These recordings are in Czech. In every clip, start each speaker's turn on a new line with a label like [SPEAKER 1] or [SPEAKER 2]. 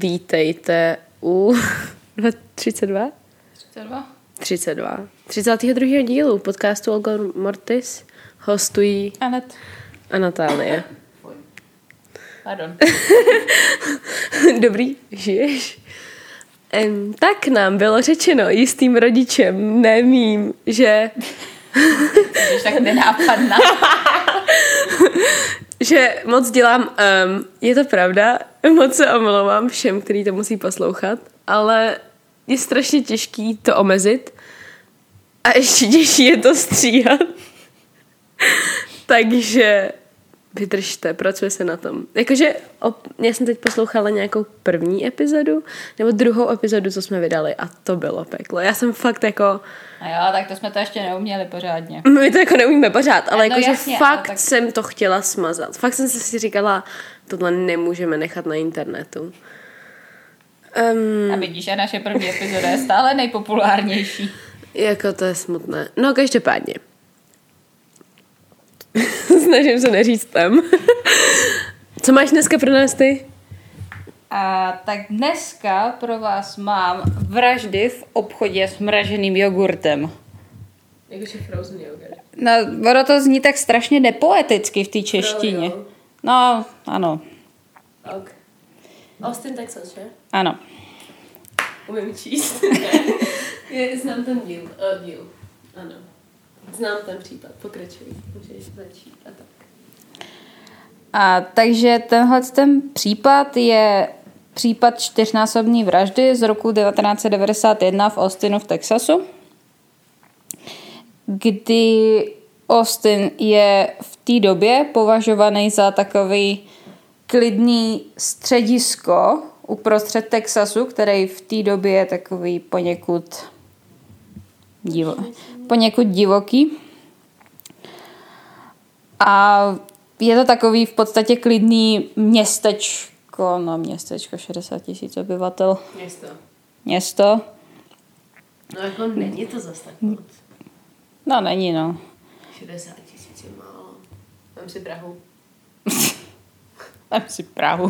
[SPEAKER 1] Vítejte u 32?
[SPEAKER 2] 32.
[SPEAKER 1] 32. 32. dílu podcastu Olga Mortis hostují
[SPEAKER 2] Anet.
[SPEAKER 1] a Natálie.
[SPEAKER 2] Pardon.
[SPEAKER 1] Dobrý, žiješ? Em, tak nám bylo řečeno jistým rodičem, ne mým, že,
[SPEAKER 2] Jsi tak nenápadná.
[SPEAKER 1] že moc dělám, um, je to pravda, moc se omlouvám všem, kteří to musí poslouchat, ale je strašně těžký to omezit a ještě těžší je to stříhat. Takže vydržte, pracuje se na tom. Jakože op, já jsem teď poslouchala nějakou první epizodu, nebo druhou epizodu, co jsme vydali a to bylo peklo. Já jsem fakt jako,
[SPEAKER 2] A jo, tak to jsme to ještě neuměli pořádně.
[SPEAKER 1] my to jako neumíme pořád, ale
[SPEAKER 2] No
[SPEAKER 1] jakože
[SPEAKER 2] jasně,
[SPEAKER 1] fakt
[SPEAKER 2] ale tak-
[SPEAKER 1] jsem to chtěla smazat. Fakt jsem si říkala, tohle nemůžeme nechat na internetu. Um,
[SPEAKER 2] A vidíš, že naše první epizoda je stále nejpopulárnější.
[SPEAKER 1] Jako to je smutné. No, každopádně. Snažím se neříct tam. Co máš dneska pro nás ty?
[SPEAKER 2] A tak dneska pro vás mám vraždy v obchodě s mraženým jogurtem.
[SPEAKER 1] Jakože frozen yogurt.
[SPEAKER 2] No, ono to zní tak strašně nepoeticky v té češtině. No, ano,
[SPEAKER 1] Ok. Austin, Texas, že?
[SPEAKER 2] ano.
[SPEAKER 1] Umím číst. Je, znám ten díl. Uh, díl. Ano. Znám ten případ. Pokračuj. Můžeš začít a tak.
[SPEAKER 2] A takže tenhle ten případ je případ čtyřnásobné vraždy z roku 1991 v Austinu v Texasu, kdy Austin je v té době považovaný za takový klidný středisko uprostřed Texasu, který v té době je takový poněkud, divo, poněkud divoký. A je to takový v podstatě klidný městečko, no městečko 60 tisíc obyvatel,
[SPEAKER 1] Město.
[SPEAKER 2] město.
[SPEAKER 1] No jako není to zas tak moc.
[SPEAKER 2] No není no.
[SPEAKER 1] 60 tisíc je málo. Mám si Prahu.
[SPEAKER 2] Tam si Prahu.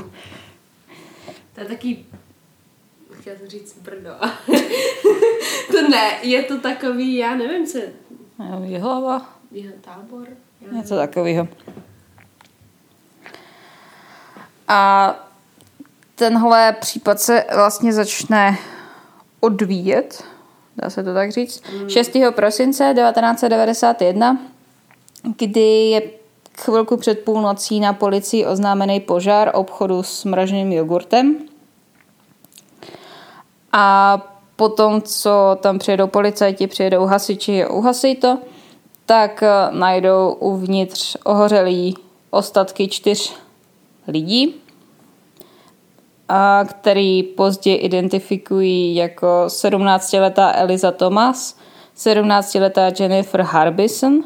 [SPEAKER 1] To je taky, chtěla jsem říct Brno. to ne, je to takový, já nevím, co je
[SPEAKER 2] Jo, Jihlava.
[SPEAKER 1] jeho tábor.
[SPEAKER 2] Něco takového. A tenhle případ se vlastně začne odvíjet, dá se to tak říct, 6. prosince 1991, kdy je chvilku před půlnocí na policii oznámený požár obchodu s mraženým jogurtem. A potom, co tam přijedou policajti, přijedou hasiči a uhasí to, tak eh, najdou uvnitř ohořelý ostatky čtyř lidí, a který později identifikují jako 17-letá Eliza Thomas, 17-letá Jennifer Harbison,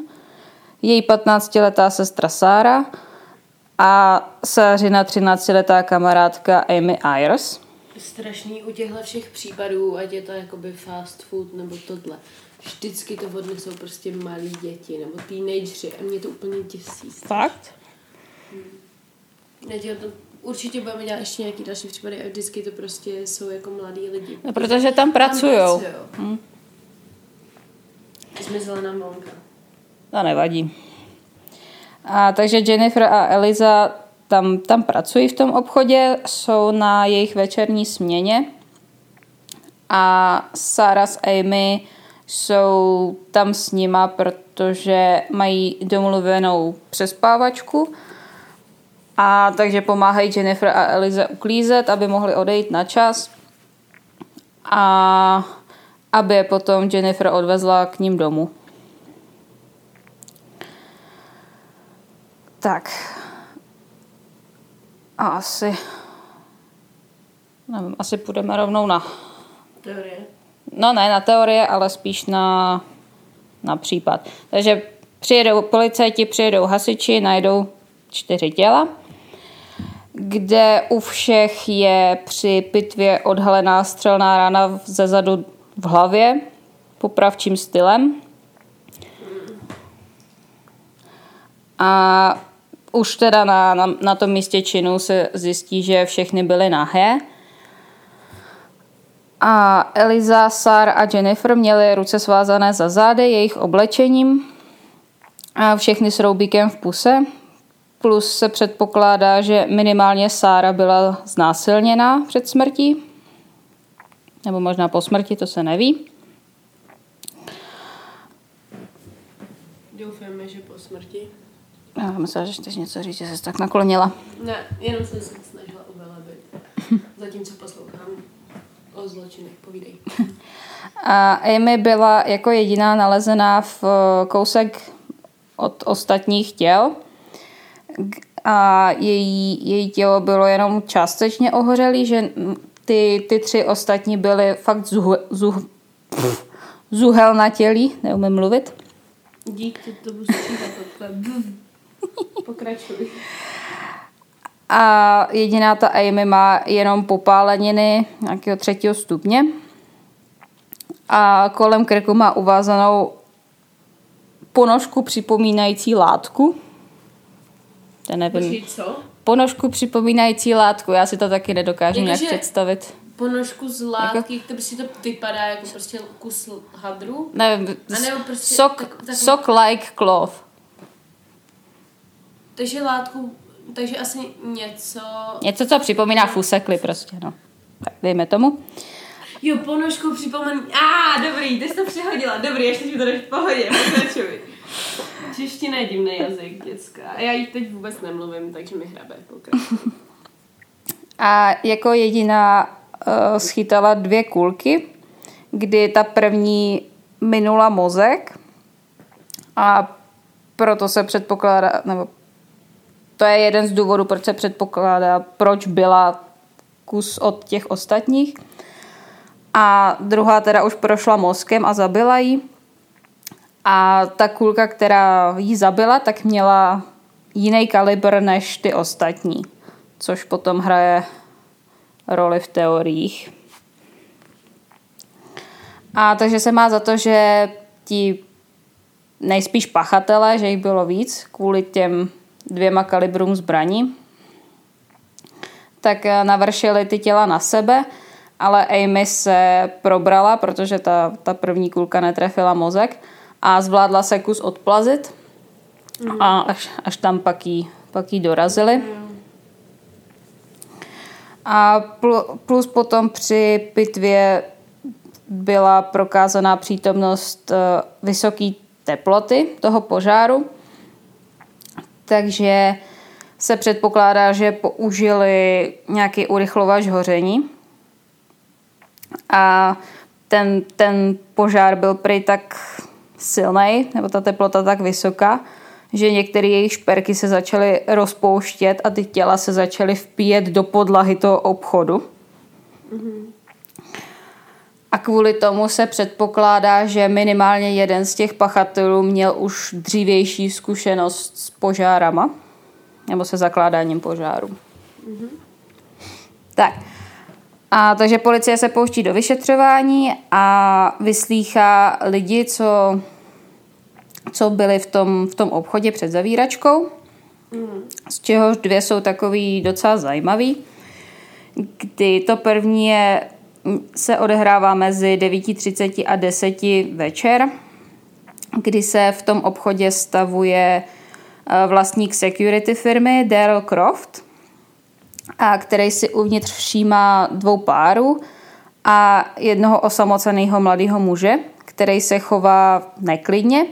[SPEAKER 2] její 15-letá sestra Sára a Sářina 13-letá kamarádka Amy Ayers.
[SPEAKER 1] Strašný u těchto všech případů, ať je to jakoby fast food nebo tohle. Vždycky to odnesou prostě malí děti nebo teenageři a mě to úplně děsí.
[SPEAKER 2] Fakt?
[SPEAKER 1] Já to, určitě budeme dělat ještě nějaký další případy a vždycky to prostě jsou jako mladí lidi.
[SPEAKER 2] No, protože tam pracujou.
[SPEAKER 1] Hm. Zmizela nám Monka.
[SPEAKER 2] To nevadí. A takže Jennifer a Eliza tam, tam pracují v tom obchodě, jsou na jejich večerní směně a Sarah s Amy jsou tam s nima, protože mají domluvenou přespávačku a takže pomáhají Jennifer a Elize uklízet, aby mohli odejít na čas a aby je potom Jennifer odvezla k ním domů. Tak. A asi... Nevím, asi půjdeme rovnou na...
[SPEAKER 1] Teorie.
[SPEAKER 2] No ne na teorie, ale spíš na, na případ. Takže přijedou policajti, přijedou hasiči, najdou čtyři těla, kde u všech je při pitvě odhalená střelná rána ze zadu v hlavě popravčím stylem. A už teda na, na, na tom místě činu se zjistí, že všechny byly nahé A Eliza, Sar a Jennifer měly ruce svázané za zády jejich oblečením a všechny s roubíkem v puse. Plus se předpokládá, že minimálně Sára byla znásilněná před smrtí. Nebo možná po smrti, to se neví.
[SPEAKER 1] Doufáme, že po smrti.
[SPEAKER 2] Já myslím, že chceš něco říct, že jsi tak naklonila.
[SPEAKER 1] Ne, jenom jsem se snažila uvelebit. Zatímco poslouchám o zločinech, povídej.
[SPEAKER 2] A Amy byla jako jediná nalezená v eh, kousek od ostatních těl a její, její tělo bylo jenom částečně ohořelý, že ty, ty tři ostatní byly fakt zuh, zuh, pff, zuhel na tělí, neumím mluvit.
[SPEAKER 1] Dík, ty to budu Pokračuj.
[SPEAKER 2] A jediná ta Amy má jenom popáleniny nějakého třetího stupně. A kolem krku má uvázanou ponožku připomínající látku. To nevím.
[SPEAKER 1] Počkej, co?
[SPEAKER 2] Ponožku připomínající látku, já si to taky nedokážu
[SPEAKER 1] Jako,
[SPEAKER 2] nějak představit.
[SPEAKER 1] Ponožku z látky, jako... to prostě to vypadá jako prostě kus hadru.
[SPEAKER 2] Nevím,
[SPEAKER 1] A nebo prostě
[SPEAKER 2] sok,
[SPEAKER 1] tak- takový-
[SPEAKER 2] sok like cloth.
[SPEAKER 1] Takže látku, takže asi něco...
[SPEAKER 2] Něco, co připomíná fusekly prostě, no. Tak dejme tomu.
[SPEAKER 1] Jo, ponožku připomen... A, ah, dobrý, ty jsi to přehodila. Dobrý, ještě ti to jdeš v pohodě, pokračuj. Čeština je divný jazyk, dětská. A já ji teď vůbec nemluvím, takže mi hrabe. Pokračuj.
[SPEAKER 2] A jako jediná uh, schytala dvě kulky, kdy ta první minula mozek a proto se předpokládá, nebo to je jeden z důvodů, proč se předpokládá, proč byla kus od těch ostatních. A druhá teda už prošla mozkem a zabila ji. A ta kulka, která ji zabila, tak měla jiný kalibr než ty ostatní, což potom hraje roli v teoriích. A takže se má za to, že ti nejspíš pachatele, že jich bylo víc kvůli těm dvěma kalibrům zbraní, tak eh, navršili ty těla na sebe, ale Amy se probrala, protože ta, ta první kulka netrefila mozek a zvládla se kus odplazit a až, až tam pak jí, pak jí dorazili. A plu- plus potom při pitvě byla prokázaná přítomnost eh, vysoké teploty toho požáru, takže se předpokládá, že použili nějaký urychlovač hoření a ten, ten požár byl prý tak silný, nebo ta teplota tak vysoká, že některé jejich šperky se začaly rozpouštět a ty těla se začaly vpíjet do podlahy toho obchodu. A kvůli tomu se předpokládá, že minimálně jeden z těch pachatelů měl už dřívější zkušenost s požárama, nebo se zakládáním požáru. Tak. A takže policie se pouští do vyšetřování a vyslýchá lidi, co, co byli v tom, v tom obchodě před zavíračkou, z čehož dvě jsou takový docela zajímavý. Kdy to první je, se odehrává mezi 9.30 a 10 večer, kdy se v tom obchodě stavuje eh, vlastník security firmy Daryl Croft, a který si uvnitř všímá dvou párů a jednoho osamoceného mladého muže, který se chová neklidně,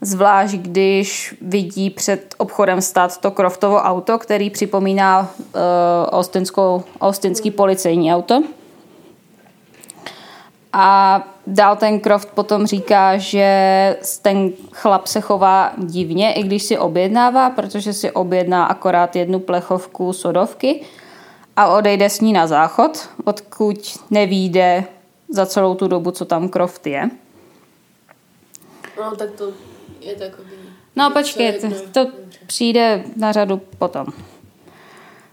[SPEAKER 2] zvlášť když vidí před obchodem stát to Croftovo auto, který připomíná uh, austinskou, austinský policejní auto. A dál ten Croft potom říká, že ten chlap se chová divně, i když si objednává, protože si objedná akorát jednu plechovku sodovky a odejde s ní na záchod, odkud nevíde za celou tu dobu, co tam Croft je.
[SPEAKER 1] No, tak to je takový...
[SPEAKER 2] No počkej, to, to přijde na řadu potom.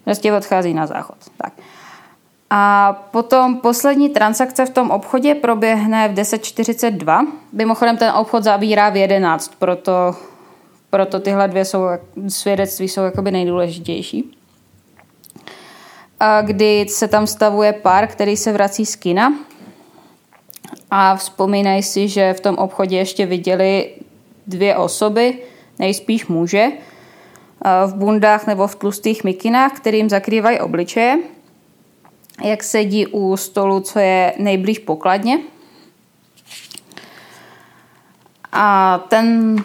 [SPEAKER 2] Prostě odchází na záchod. Tak. A potom poslední transakce v tom obchodě proběhne v 10.42. Mimochodem ten obchod zavírá v 11, proto, proto tyhle dvě jsou, svědectví jsou jakoby nejdůležitější. A kdy se tam stavuje pár, který se vrací z kina a vzpomínají si, že v tom obchodě ještě viděli dvě osoby, nejspíš muže, v bundách nebo v tlustých mikinách, kterým zakrývají obličeje, jak sedí u stolu, co je nejblíž pokladně. A ten,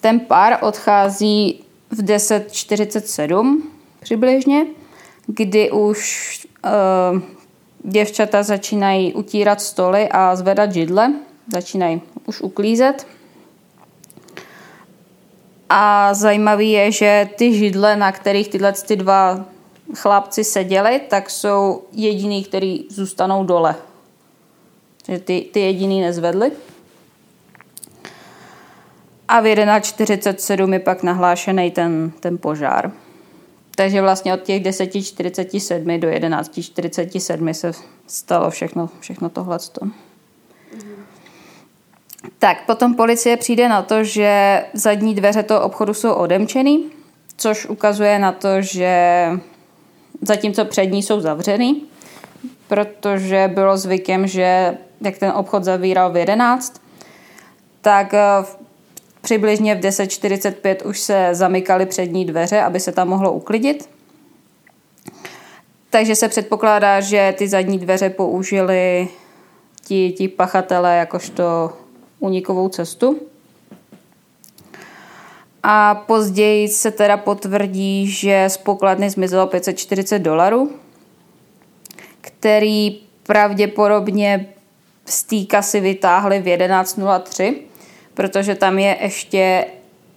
[SPEAKER 2] ten pár odchází v 10.47 přibližně, kdy už uh, děvčata začínají utírat stoly a zvedat židle, začínají už uklízet. A zajímavý je, že ty židle, na kterých tyhle ty dva chlapci seděli, tak jsou jediný, který zůstanou dole. Že ty, ty jediný nezvedli. A v 11.47 je pak nahlášený ten, ten požár. Takže vlastně od těch 10.47 do 11.47 se stalo všechno, všechno tohle. Tak, potom policie přijde na to, že zadní dveře toho obchodu jsou odemčený, což ukazuje na to, že zatímco přední jsou zavřený, protože bylo zvykem, že jak ten obchod zavíral v 11, tak eh, přibližně v 10.45 už se zamykaly přední dveře, aby se tam mohlo uklidit. Takže se předpokládá, že ty zadní dveře použili ti, ti pachatelé jakožto unikovou cestu. A později se teda potvrdí, že z pokladny zmizelo 540 dolarů, který pravděpodobně z té kasy vytáhli v 11.03, protože tam je ještě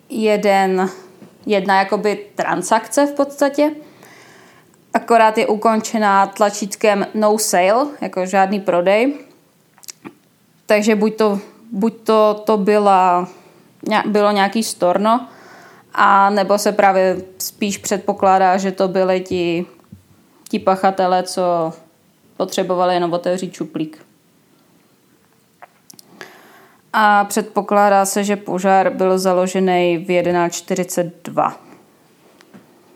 [SPEAKER 2] jeden, jedna jakoby transakce v podstatě, akorát je ukončená tlačítkem no sale, jako žádný prodej. Takže buď to, buď to, to byla, bylo nějaký storno, a nebo se právě spíš předpokládá, že to byli ti, ti pachatele, co potřebovali jenom otevřít čuplík. A předpokládá se, že požár byl založený v 11.42.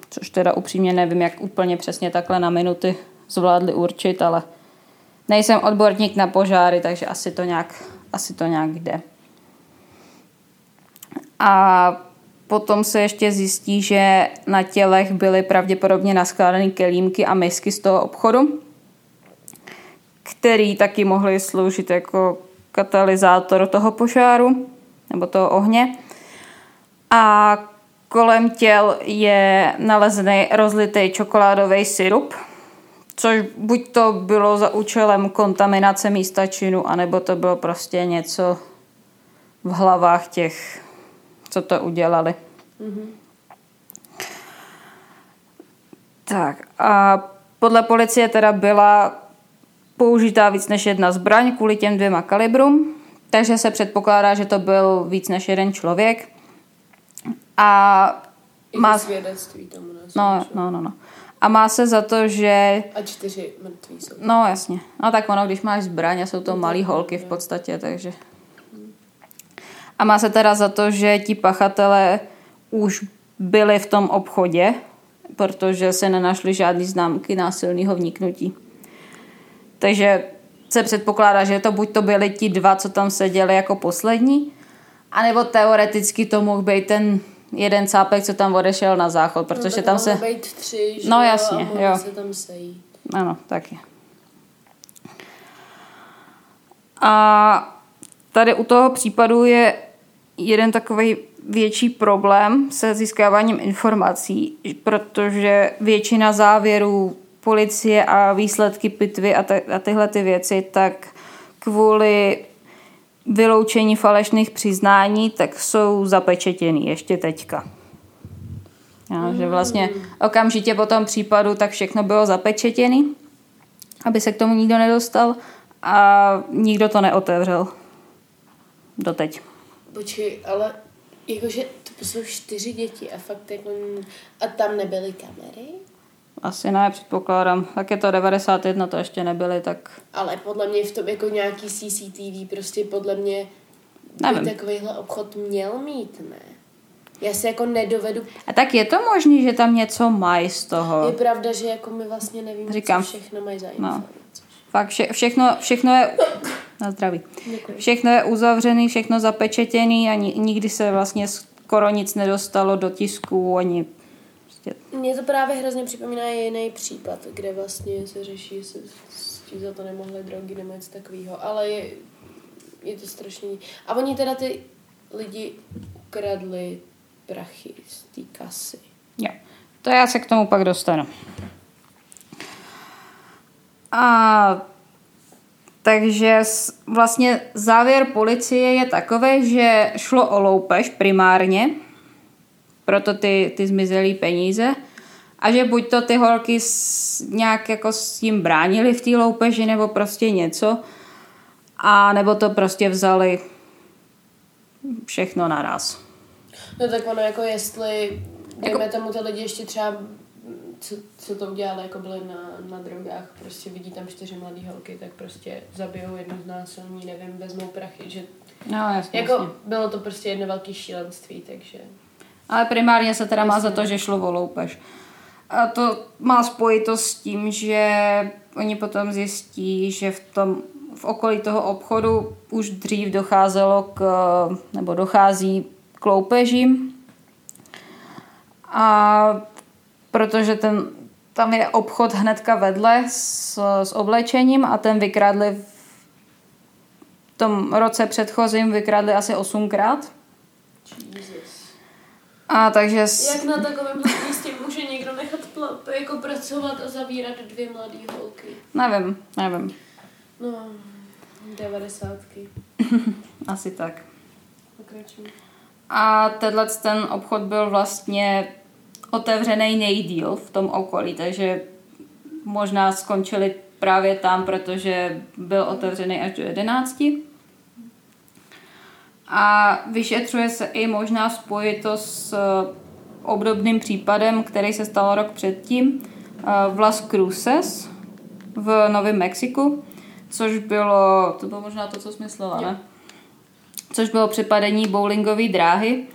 [SPEAKER 2] Což teda upřímně nevím, jak úplně přesně takhle na minuty zvládli určit, ale nejsem odborník na požáry, takže asi to nějak, asi to nějak jde. A Potom se ještě zjistí, že na tělech byly pravděpodobně naskládány kelímky a misky z toho obchodu, který taky mohly sloužit jako katalyzátor toho požáru nebo toho ohně. A kolem těl je nalezený rozlitý čokoládový syrup, což buď to bylo za účelem kontaminace místa činu, anebo to bylo prostě něco v hlavách těch co to udělali. Mm-hmm. Tak a podle policie teda byla použitá víc než jedna zbraň kvůli těm dvěma kalibrům, takže se předpokládá, že to byl víc než jeden člověk. A
[SPEAKER 1] má... svědectví tomu
[SPEAKER 2] no, no, no, no. A má se za to, že...
[SPEAKER 1] A čtyři mrtví jsou.
[SPEAKER 2] No jasně. No tak ono, když máš zbraň a jsou to no, malé holky v podstatě, takže a má se teda za to, že ti pachatelé už byli v tom obchodě, protože se nenašly žádné známky násilného vniknutí. Takže se předpokládá, že to buď to byli ti dva, co tam seděli jako poslední, anebo teoreticky to mohl být ten jeden cápek, co tam odešel na záchod, protože no, tam se...
[SPEAKER 1] být tři, že
[SPEAKER 2] no jasně,
[SPEAKER 1] a
[SPEAKER 2] jo.
[SPEAKER 1] se tam sejít.
[SPEAKER 2] Ano, taky. A tady u toho případu je jeden takový větší problém se získáváním informací, protože většina závěrů policie a výsledky pitvy a, te, a tyhle ty věci, tak kvůli vyloučení falešných přiznání, tak jsou zapečetěný ještě teďka. Já, že vlastně okamžitě po tom případu tak všechno bylo zapečetěný, aby se k tomu nikdo nedostal a nikdo to neotevřel. Doteď.
[SPEAKER 1] Počkej, ale jakože to jsou čtyři děti a fakt jako... A tam nebyly kamery?
[SPEAKER 2] Asi ne, předpokládám. Tak je to 91, to ještě nebyly, tak...
[SPEAKER 1] Ale podle mě v tom jako nějaký CCTV prostě podle mě
[SPEAKER 2] Nevím.
[SPEAKER 1] by takovýhle obchod měl mít, ne? Já si jako nedovedu...
[SPEAKER 2] A tak je to možný, že tam něco mají z toho.
[SPEAKER 1] Je pravda, že jako my vlastně nevíme, Říkám, co všechno mají za
[SPEAKER 2] No. Fakt vše, všechno, všechno je Na zdraví.
[SPEAKER 1] Děkuji.
[SPEAKER 2] Všechno je uzavřený, všechno zapečetěný a ni- nikdy se vlastně skoro nic nedostalo do tisku ani prostě
[SPEAKER 1] Mně to právě hrozně připomíná jiný případ, kde vlastně se řeší, jestli ti za to nemohli drogy nebo něco takového, ale je, je to strašně... A oni teda ty lidi ukradli prachy z té kasy.
[SPEAKER 2] Jo, to já se k tomu pak dostanu. A takže vlastně závěr policie je takový, že šlo o loupež primárně, proto ty, ty zmizelý peníze, a že buď to ty holky s, nějak jako s tím bránili v té loupeži, nebo prostě něco, a nebo to prostě vzali všechno naraz.
[SPEAKER 1] No tak ono jako jestli, dejme tomu ty lidi ještě třeba, co, co to udělali, jako byli na, na drogách, prostě vidí tam čtyři mladé holky, tak prostě zabijou jednu z násilní, nevím, vezmou prachy, že
[SPEAKER 2] No, jasně,
[SPEAKER 1] jako
[SPEAKER 2] jasně.
[SPEAKER 1] bylo to prostě jedno velké šílenství, takže...
[SPEAKER 2] Ale primárně se teda má za to, že šlo o loupež. A to má spojitost s tím, že oni potom zjistí, že v tom v okolí toho obchodu už dřív docházelo k, nebo dochází k loupežím. A protože ten, tam je obchod hnedka vedle s, s oblečením a ten vykradli v tom roce předchozím vykradli asi osmkrát.
[SPEAKER 1] Jesus.
[SPEAKER 2] A takže... s-
[SPEAKER 1] Jak na takovém místě může někdo nechat pla- jako pracovat a zavírat dvě mladé holky?
[SPEAKER 2] Nevím, nevím.
[SPEAKER 1] No, devadesátky.
[SPEAKER 2] Asi tak.
[SPEAKER 1] Pokračuj.
[SPEAKER 2] A tenhle ten obchod byl vlastně otevřený nejdíl v tom okolí, takže možná skončili právě tam, protože byl otevřený až do 11. A vyšetřuje se i možná spojitost s eh, obdobným případem, který se stal rok předtím eh, v Las Cruces v Novém Mexiku, což bylo, to bylo možná to, co jsi myslela, ne? Což bylo přepadení bowlingové dráhy,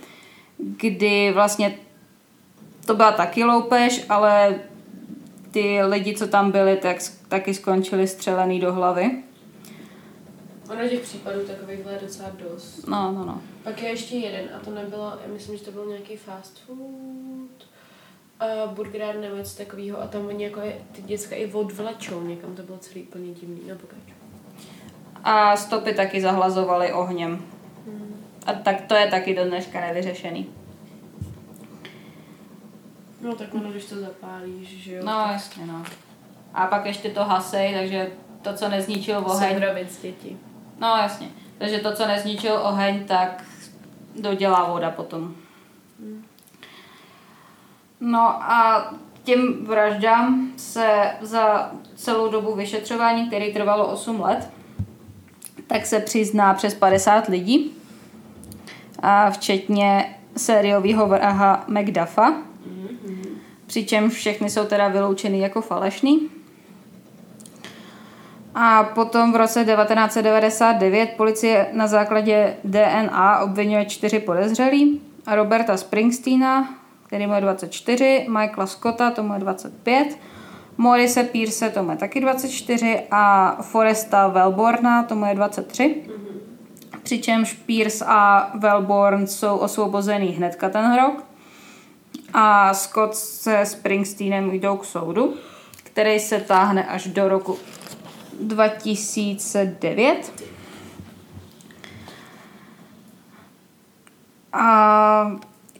[SPEAKER 2] kdy vlastně to byla taky loupež, ale ty lidi, co tam byli, tak taky skončili střelený do hlavy.
[SPEAKER 1] Ono těch případů takovýchhle je docela dost.
[SPEAKER 2] No, no, no.
[SPEAKER 1] Pak je ještě jeden a to nebylo, já myslím, že to byl nějaký fast food, uh, burgerár nebo něco takového a tam oni jako je, ty děcka i odvlečou někam, to bylo celý úplně divný, no pokračuj.
[SPEAKER 2] A stopy taky zahlazovaly ohněm. A tak to je taky do dneška nevyřešený.
[SPEAKER 1] No tak ono, když to zapálíš, že jo.
[SPEAKER 2] No, jasně, no. A pak ještě to hasej, takže to, co nezničil oheň,
[SPEAKER 1] Semravic děti.
[SPEAKER 2] No jasně. Takže to, co nezničil oheň, tak dodělá voda potom. No a těm vraždám se za celou dobu vyšetřování, který trvalo 8 let, tak se přizná přes 50 lidí, a včetně sériového vraha McDuffa, přičemž všechny jsou teda vyloučeny jako falešný. A potom v roce 1999 policie na základě DNA obvinuje čtyři podezřelí. Roberta Springsteena, který je 24, Michaela Scotta, tomu je 25, Morise Pierce, tomu je taky 24 a Foresta Wellborna, tomu je 23. Přičemž Pierce a Wellborn jsou osvobozený hnedka ten rok. A Scott se Springsteenem jdou k soudu, který se táhne až do roku 2009. A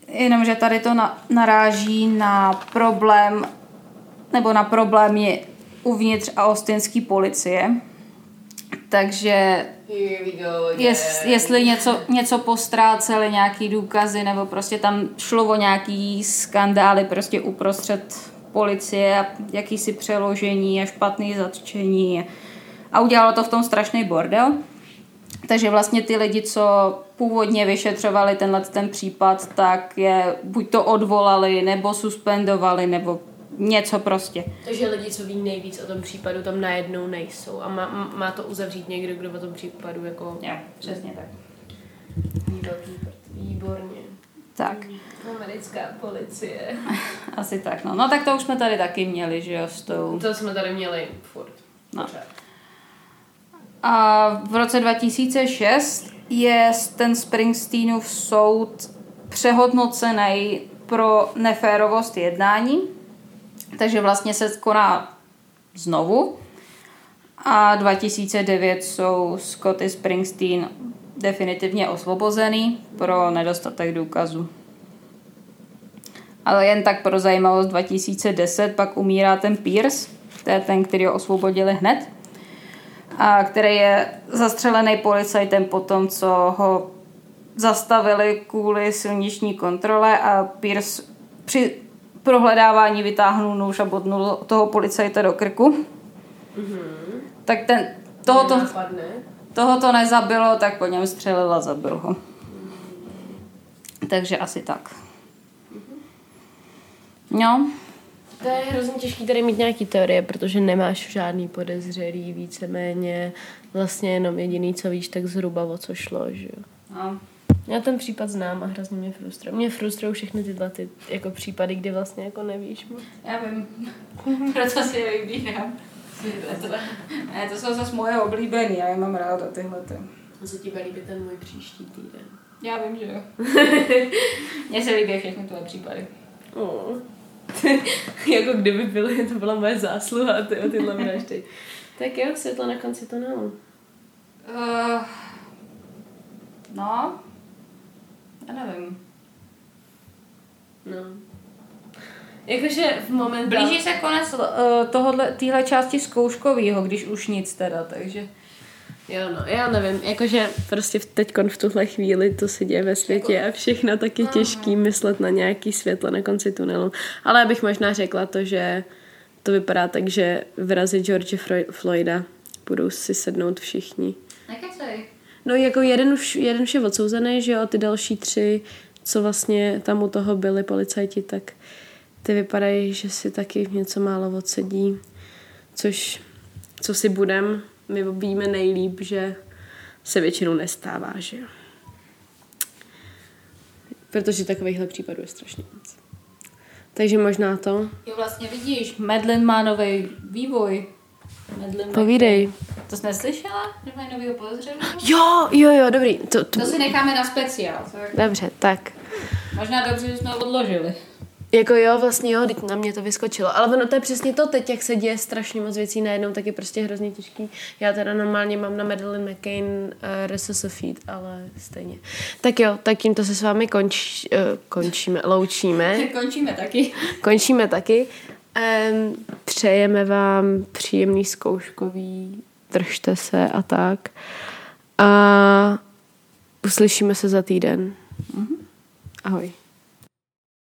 [SPEAKER 2] jenomže tady to na, naráží na problém, nebo na problémy uvnitř austinské policie. Takže jest, jestli něco, něco postráceli, nějaký důkazy, nebo prostě tam šlo o nějaký skandály prostě uprostřed policie a jakýsi přeložení a špatný zatčení. A udělalo to v tom strašný bordel. Takže vlastně ty lidi, co původně vyšetřovali tenhle ten případ, tak je buď to odvolali, nebo suspendovali, nebo něco prostě.
[SPEAKER 1] Takže lidi, co ví nejvíc o tom případu, tam najednou nejsou a má, má to uzavřít někdo, kdo o tom případu jako...
[SPEAKER 2] Jo, přesně tak.
[SPEAKER 1] Výborně. Výborně.
[SPEAKER 2] Tak,
[SPEAKER 1] Americká policie.
[SPEAKER 2] asi tak. No. no tak to už jsme tady taky měli, že jo, s tou...
[SPEAKER 1] To jsme tady měli furt.
[SPEAKER 2] No. A v roce 2006 je ten Springsteenův soud přehodnocený pro neférovost jednání, takže vlastně se koná znovu. A 2009 jsou Scotty Springsteen definitivně osvobozený pro nedostatek důkazů. Ale jen tak pro zajímavost 2010 pak umírá ten Pierce, to je ten, který ho osvobodili hned, a který je zastřelený policajtem po tom, co ho zastavili kvůli silniční kontrole a Pierce při prohledávání vytáhnul nůž a bodnul toho policajta do krku. Mm-hmm. Tak ten, tohoto, toho to nezabilo, tak po něm střelil a zabil ho. Takže asi tak. No.
[SPEAKER 1] To je hrozně těžký tady mít nějaký teorie, protože nemáš žádný podezřelý, víceméně vlastně jenom jediný, co víš, tak zhruba o co šlo, že jo. No. Já ten případ znám a hrozně mě frustruje. Mě frustrují všechny tyhle ty jako případy, kdy vlastně jako nevíš moc.
[SPEAKER 2] Já vím, proto si je vybírám. Ne, to jsou zase moje oblíbené, já je mám ráda tyhle. Ty.
[SPEAKER 1] A co ti bude líbit ten můj příští týden?
[SPEAKER 2] Já vím, že jo. Mně se líbí všechny tvoje případy.
[SPEAKER 1] Oh. jako kdyby byly, to byla moje zásluha, ty, tyhle vraždy. tak jo, světlo na konci tunelu. Uh,
[SPEAKER 2] no, já nevím.
[SPEAKER 1] No. Jakože v momentě...
[SPEAKER 2] Blíží se konec uh, tohohle, téhle části zkouškovýho, když už nic teda, takže...
[SPEAKER 1] Jo, no, já nevím, jakože prostě teď v tuhle chvíli to se děje ve světě jako... a všechno tak je těžký myslet na nějaký světlo na konci tunelu. Ale já bych možná řekla to, že to vypadá tak, že vyrazit George Floyda budou si sednout všichni.
[SPEAKER 2] Nekecej.
[SPEAKER 1] No jako jeden už, jeden už je odsouzený, že jo, ty další tři, co vlastně tam u toho byli policajti, tak ty vypadají, že si taky něco málo odsedí, což, co si budem, my víme nejlíp, že se většinou nestává, že jo. Protože takovýchhle případů je strašně moc. Takže možná to.
[SPEAKER 2] Jo, vlastně vidíš, Medlin má nový vývoj.
[SPEAKER 1] Medlin Povídej.
[SPEAKER 2] To jsi neslyšela? Že mají novýho podezřelého?
[SPEAKER 1] Jo, jo, jo, dobrý.
[SPEAKER 2] To, to... to si necháme na speciál.
[SPEAKER 1] Tak? Dobře, tak.
[SPEAKER 2] Možná dobře, že jsme odložili.
[SPEAKER 1] Jako jo, vlastně jo, teď na mě to vyskočilo. Ale ono to je přesně to teď, jak se děje strašně moc věcí najednou, tak je prostě hrozně těžký. Já teda normálně mám na Madeline McCain uh, Resuscifeed, ale stejně. Tak jo, tak tímto se s vámi konč, uh, končíme, loučíme.
[SPEAKER 2] končíme taky.
[SPEAKER 1] končíme taky. Um, přejeme vám příjemný zkouškový, držte se a tak. A uslyšíme se za týden. Mm-hmm. Ahoj.